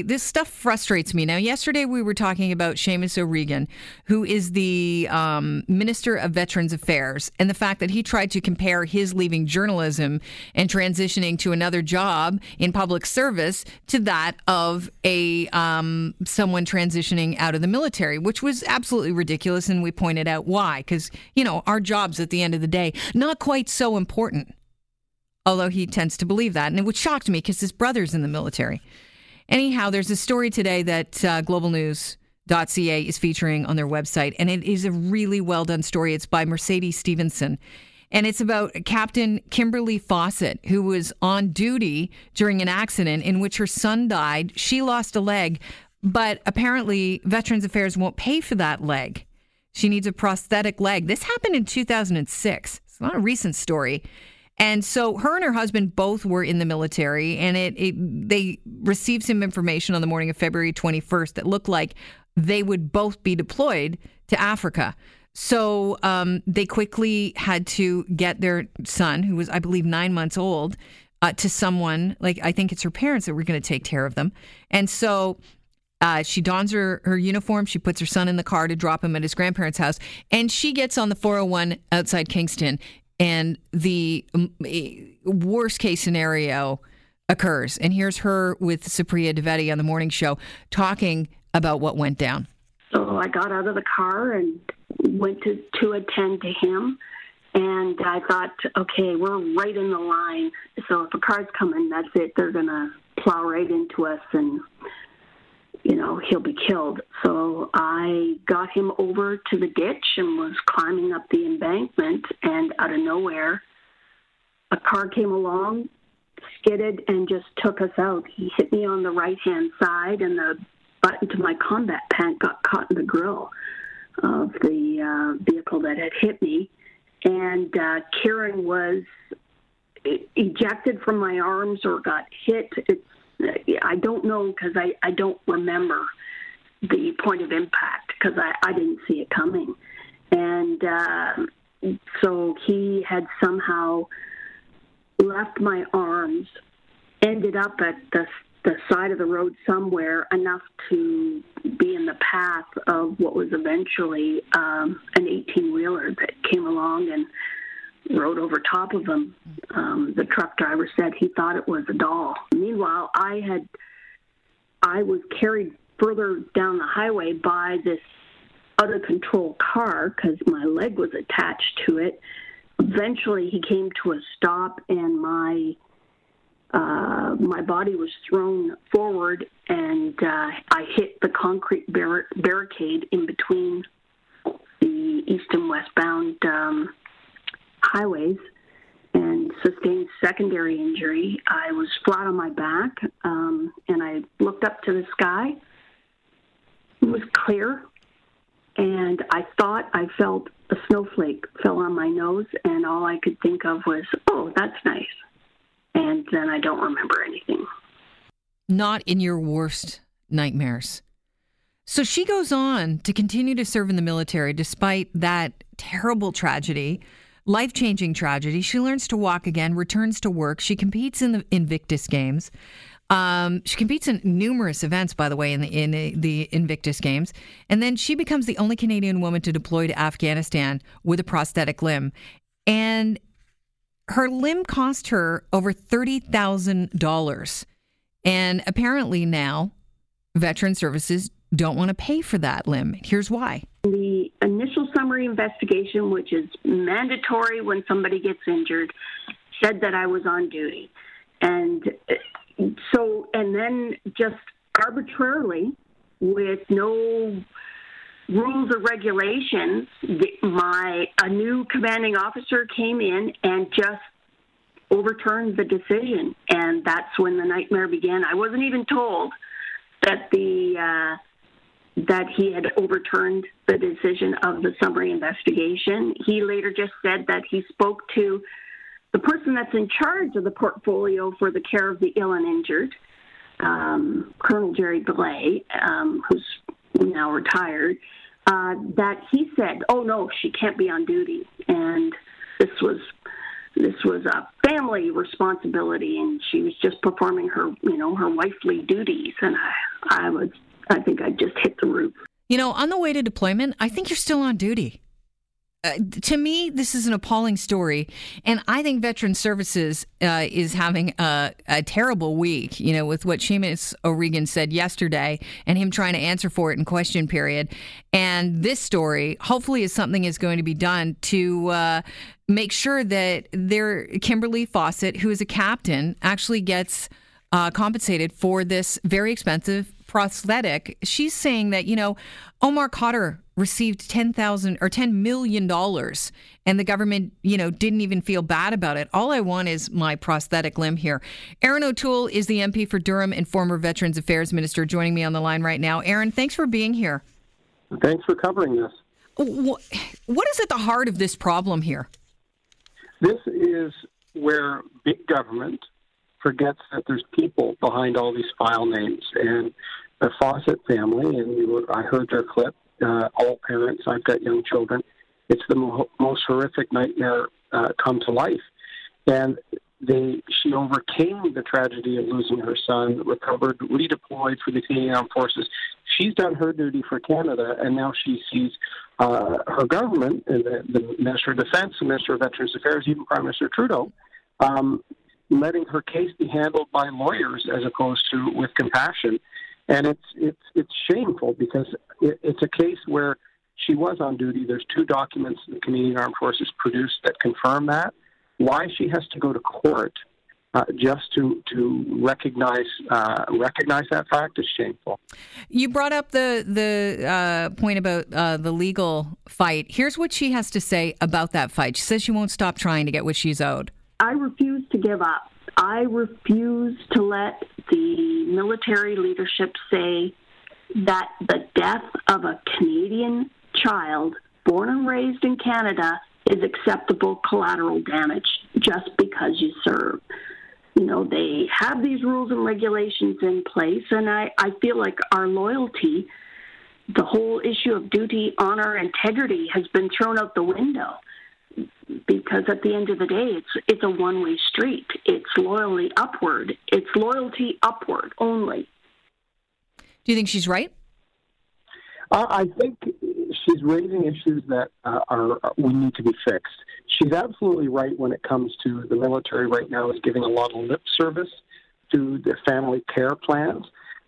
This stuff frustrates me. Now, yesterday we were talking about Seamus O'Regan, who is the um, Minister of Veterans Affairs, and the fact that he tried to compare his leaving journalism and transitioning to another job in public service to that of a um, someone transitioning out of the military, which was absolutely ridiculous. And we pointed out why, because you know our jobs at the end of the day not quite so important. Although he tends to believe that, and it would shocked me because his brother's in the military. Anyhow, there's a story today that uh, globalnews.ca is featuring on their website, and it is a really well done story. It's by Mercedes Stephenson And it's about Captain Kimberly Fawcett, who was on duty during an accident in which her son died. She lost a leg, but apparently Veterans Affairs won't pay for that leg. She needs a prosthetic leg. This happened in 2006. It's not a recent story. And so her and her husband both were in the military, and it, it, they received some information on the morning of February 21st that looked like they would both be deployed to Africa. So um, they quickly had to get their son, who was, I believe, nine months old, uh, to someone like I think it's her parents that were going to take care of them. And so uh, she dons her, her uniform. She puts her son in the car to drop him at his grandparents' house. And she gets on the 401 outside Kingston and the um, worst case scenario occurs. And here's her with Supriya Dwivedi on the morning show talking about what went down. So I got out of the car and went to, to attend to him. And I thought, okay, we're right in the line. So if a car's coming, that's it. They're going to plow right into us and you know, he'll be killed. So I got him over to the ditch and was climbing up the embankment, and out of nowhere, a car came along, skidded, and just took us out. He hit me on the right hand side, and the button to my combat pant got caught in the grill of the uh, vehicle that had hit me. And uh, Kieran was ejected from my arms or got hit. It's I don't know because I, I don't remember the point of impact because I, I didn't see it coming. And uh, so he had somehow left my arms, ended up at the, the side of the road somewhere enough to be in the path of what was eventually um, an 18 wheeler that came along and rode over top of him. Um, the truck driver said he thought it was a doll. Meanwhile, I had I was carried further down the highway by this out of control car because my leg was attached to it. Eventually, he came to a stop, and my uh, my body was thrown forward, and uh, I hit the concrete bar- barricade in between the east and westbound um, highways and sustained secondary injury. I was flat on my back um, and I looked up to the sky. It was clear, and I thought I felt a snowflake fell on my nose, and all I could think of was, oh, that's nice. And then I don't remember anything. Not in your worst nightmares. So she goes on to continue to serve in the military despite that terrible tragedy life changing tragedy. She learns to walk again, returns to work. She competes in the Invictus Games. Um, she competes in numerous events, by the way, in the in the Invictus Games, and then she becomes the only Canadian woman to deploy to Afghanistan with a prosthetic limb, and her limb cost her over thirty thousand dollars, and apparently now, Veteran Services don't want to pay for that limb. Here's why. The initial summary investigation, which is mandatory when somebody gets injured, said that I was on duty. And so, and then just arbitrarily, with no rules or regulations, my a new commanding officer came in and just overturned the decision, and that's when the nightmare began. I wasn't even told that the uh, that he had overturned the decision of the summary investigation. He later just said that he spoke to the person that's in charge of the portfolio for the care of the ill and injured, um, Colonel Jerry Delay, um, who's now retired, uh, that he said, oh no, she can't be on duty. And this was this was a family responsibility, and she was just performing her, you know, her wifely duties. And I, I was, I think I just hit the roof. You know, on the way to deployment, I think you're still on duty. Uh, to me, this is an appalling story, and I think Veteran Services uh, is having a, a, terrible week. You know, with what Seamus O'Regan said yesterday, and him trying to answer for it in question period. And this story, hopefully, is something is going to be done to uh, make sure that there, Kimberly Fawcett, who is a captain, actually gets uh, compensated for this very expensive prosthetic. She's saying that you know, Omar Khadr received 10,000 or 10 million dollars and the government, you know, didn't even feel bad about it. All I want is my prosthetic limb here. Erin O'Toole is the MP for Durham and former Veterans Affairs Minister joining me on the line right now. Erin, thanks for being here. Thanks for covering this. What is at the heart of this problem here? This is where big government forgets that there's people behind all these file names and the Fawcett family, and were, I heard their clip, uh, all parents. I've got young children. It's the mo- most horrific nightmare uh, come to life, and they she overcame the tragedy of losing her son, recovered, redeployed for the Canadian Armed Forces. She's done her duty for Canada, and now she sees uh, her government, and the, the Minister of Defence, the Minister of Veterans Affairs, even Prime Minister Trudeau, um, letting her case be handled by lawyers as opposed to with compassion and it's it's it's shameful because it, it's a case where she was on duty. There's two documents the Canadian Armed Forces produced that confirm that. Why she has to go to court uh, just to to recognize uh, recognize that fact is shameful. You brought up the the uh, point about uh, the legal fight. Here's what she has to say about that fight. She says she won't stop trying to get what she's owed. I refuse to give up. I refuse to let the military leadership say that the death of a Canadian child born and raised in Canada is acceptable collateral damage just because you serve. You know, they have these rules and regulations in place, and I, I feel like our loyalty, the whole issue of duty, honor, integrity has been thrown out the window because at the end of the day, it's it's a one way street. It's loyalty upward. It's loyalty upward only. Do you think she's right? Uh, I think she's raising issues that uh, are we need to be fixed. She's absolutely right when it comes to the military. Right now, is giving a lot of lip service to the family care plans,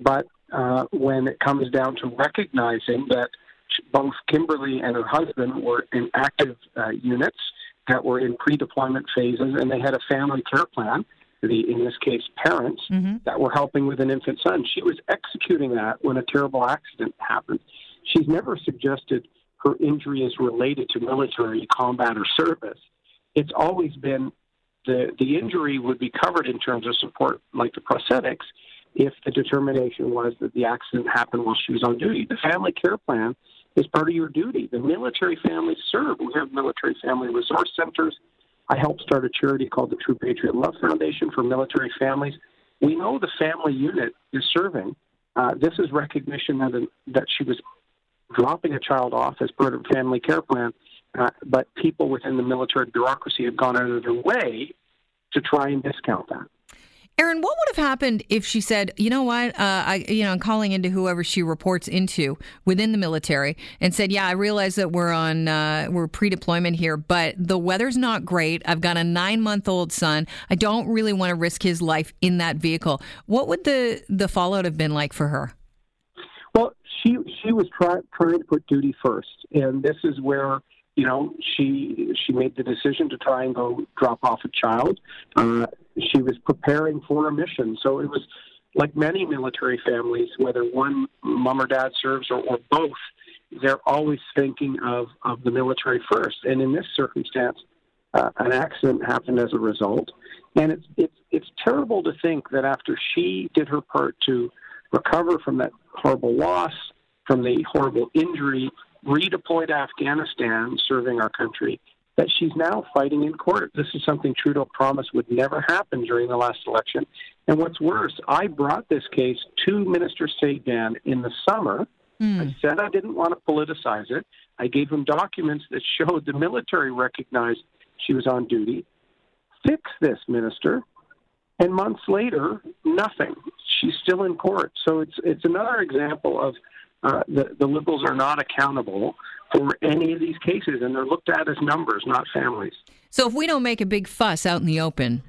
but uh, when it comes down to recognizing that both Kimberly and her husband were in active uh, units that were in pre-deployment phases, and they had a family care plan. The, in this case, parents mm-hmm. that were helping with an infant son. She was executing that when a terrible accident happened. She's never suggested her injury is related to military combat or service. It's always been the the injury would be covered in terms of support, like the prosthetics, if the determination was that the accident happened while she was on duty. The family care plan is part of your duty. The military families serve. We have military family resource centers. I helped start a charity called the True Patriot Love Foundation for military families. We know the family unit is serving. Uh, this is recognition that, that she was dropping a child off as part of a family care plan, uh, but people within the military bureaucracy have gone out of their way to try and discount that. Erin, what would have happened if she said, "You know what? Uh, I, you know, I'm calling into whoever she reports into within the military and said, "Yeah, I realize that we're on uh, we're pre-deployment here, but the weather's not great. I've got a nine-month-old son. I don't really want to risk his life in that vehicle." What would the the fallout have been like for her? Well, she she was trying trying to put duty first, and this is where you know, she she made the decision to try and go drop off a child. Uh, she was preparing for a mission, so it was like many military families, whether one mom or dad serves or, or both, they're always thinking of of the military first. And in this circumstance, uh, an accident happened as a result, and it's it's it's terrible to think that after she did her part to recover from that horrible loss, from the horrible injury, redeployed to Afghanistan, serving our country, that she's now fighting in court. This is something Trudeau promised would never happen during the last election. And what's worse, I brought this case to Minister Sajjan in the summer. Mm. I said I didn't want to politicize it. I gave him documents that showed the military recognized she was on duty. Fix this, minister. And months later, nothing. She's still in court. So it's it's another example of uh, the, the liberals are not accountable for any of these cases, and they're looked at as numbers, not families. So if we don't make a big fuss out in the open,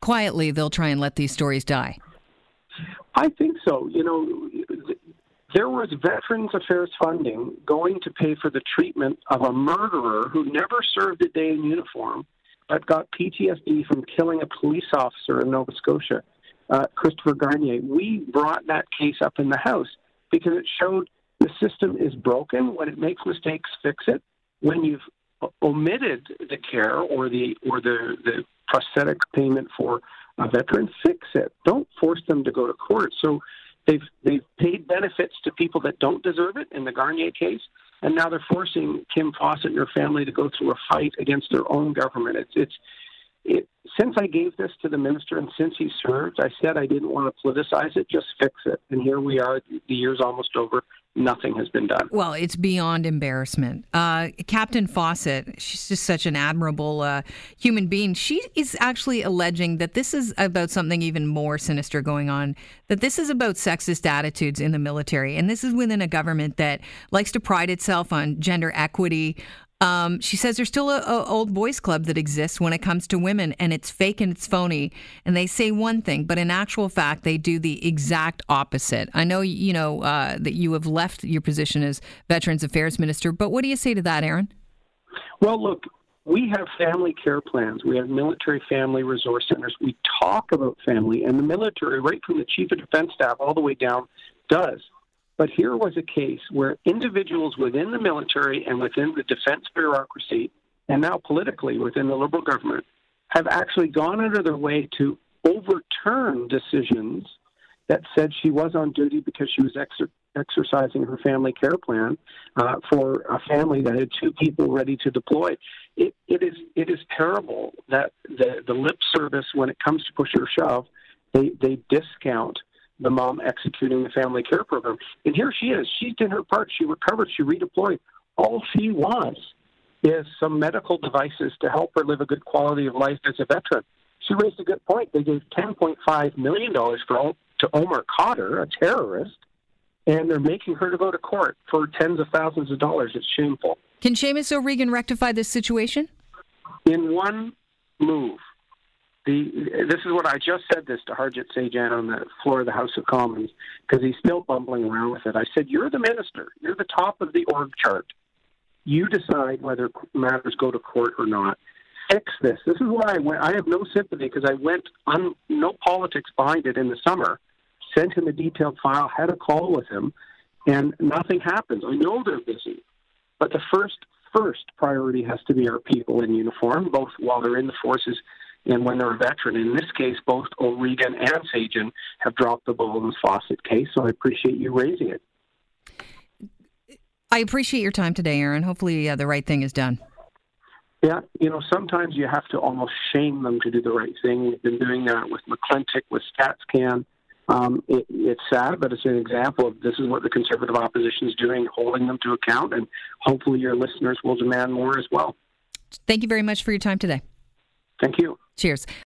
quietly they'll try and let these stories die. I think so. You know, there was Veterans Affairs funding going to pay for the treatment of a murderer who never served a day in uniform, but got PTSD from killing a police officer in Nova Scotia, uh, Christopher Garnier. We brought that case up in the House because it showed the system is broken. When it makes mistakes, fix it. When you've omitted the care or the or the, the prosthetic payment for a veteran, fix it. Don't force them to go to court. So they've they've paid benefits to people that don't deserve it in the Garnier case, and now they're forcing Kim Fawcett and her family to go through a fight against their own government. It's it's it, since I gave this to the minister and since he served, I said I didn't want to politicize it, just fix it. And here we are, the year's almost over. Nothing has been done. Well, it's beyond embarrassment. Uh, Captain Fawcett, she's just such an admirable uh, human being. She is actually alleging that this is about something even more sinister going on, that this is about sexist attitudes in the military. And this is within a government that likes to pride itself on gender equity, um, she says there's still a, a, old boys club that exists when it comes to women, and it's fake and it's phony. And they say one thing, but in actual fact, they do the exact opposite. I know you know uh, that you have left your position as Veterans Affairs Minister, but what do you say to that, Erin? Well, look, we have family care plans. We have military family resource centers. We talk about family, and the military, right from the chief of defense staff all the way down, does. But here was a case where individuals within the military and within the defense bureaucracy, and now politically within the Liberal government, have actually gone out of their way to overturn decisions that said she was on duty because she was exer- exercising her family care plan uh, for a family that had two people ready to deploy. It, it is it is terrible that the, the lip service, when it comes to push or shove, they, they discount the mom executing the family care program. And here she is. She did her part. She recovered. She redeployed. All she wants is some medical devices to help her live a good quality of life as a veteran. She raised a good point. They gave $10.5 million for, to Omar Khadr, a terrorist, and they're making her to go to court for tens of thousands of dollars. It's shameful. Can Seamus O'Regan rectify this situation? In one move. The, this is what I just said this to Harjit Sajjan on the floor of the House of Commons because he's still bumbling around with it. I said, You're the minister. You're the top of the org chart. You decide whether matters go to court or not. Fix this. This is why I went. I have no sympathy because I went on no politics behind it in the summer. Sent him a detailed file, had a call with him, and nothing happens. I know they're busy, but the first first priority has to be our people in uniform, both while they're in the forces and when they're a veteran. In this case, both O'Regan and Sajjan have dropped the ball in the Fawcett case, so I appreciate you raising it. I appreciate your time today, Erin. Hopefully, uh, the right thing is done. Yeah, you know, sometimes you have to almost shame them to do the right thing. We've been doing that with McClintic, with StatsCan. Um, it, it's sad, but it's an example of this is what the conservative opposition is doing, holding them to account, and hopefully your listeners will demand more as well. Thank you very much for your time today. Thank you. Cheers.